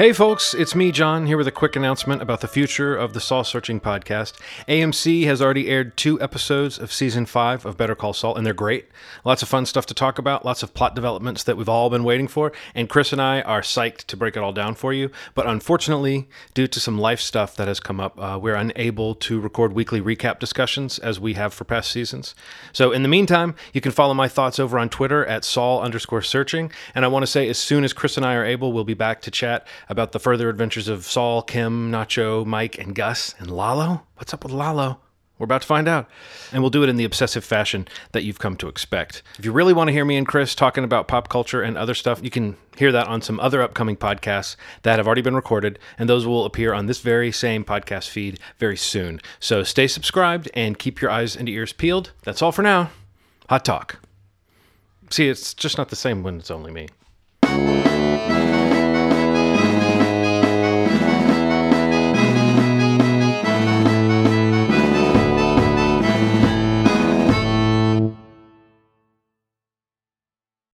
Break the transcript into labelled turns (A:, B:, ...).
A: Hey, folks, it's me, John, here with a quick announcement about the future of the Saul Searching podcast. AMC has already aired two episodes of season five of Better Call Saul, and they're great. Lots of fun stuff to talk about, lots of plot developments that we've all been waiting for, and Chris and I are psyched to break it all down for you. But unfortunately, due to some life stuff that has come up, uh, we're unable to record weekly recap discussions as we have for past seasons. So, in the meantime, you can follow my thoughts over on Twitter at Saul underscore searching. And I want to say, as soon as Chris and I are able, we'll be back to chat about the further adventures of Saul, Kim, Nacho, Mike, and Gus, and Lalo. What's up with Lalo? We're about to find out. And we'll do it in the obsessive fashion that you've come to expect. If you really want to hear me and Chris talking about pop culture and other stuff, you can hear that on some other upcoming podcasts that have already been recorded, and those will appear on this very same podcast feed very soon. So stay subscribed and keep your eyes and ears peeled. That's all for now. Hot talk. See, it's just not the same when it's only me.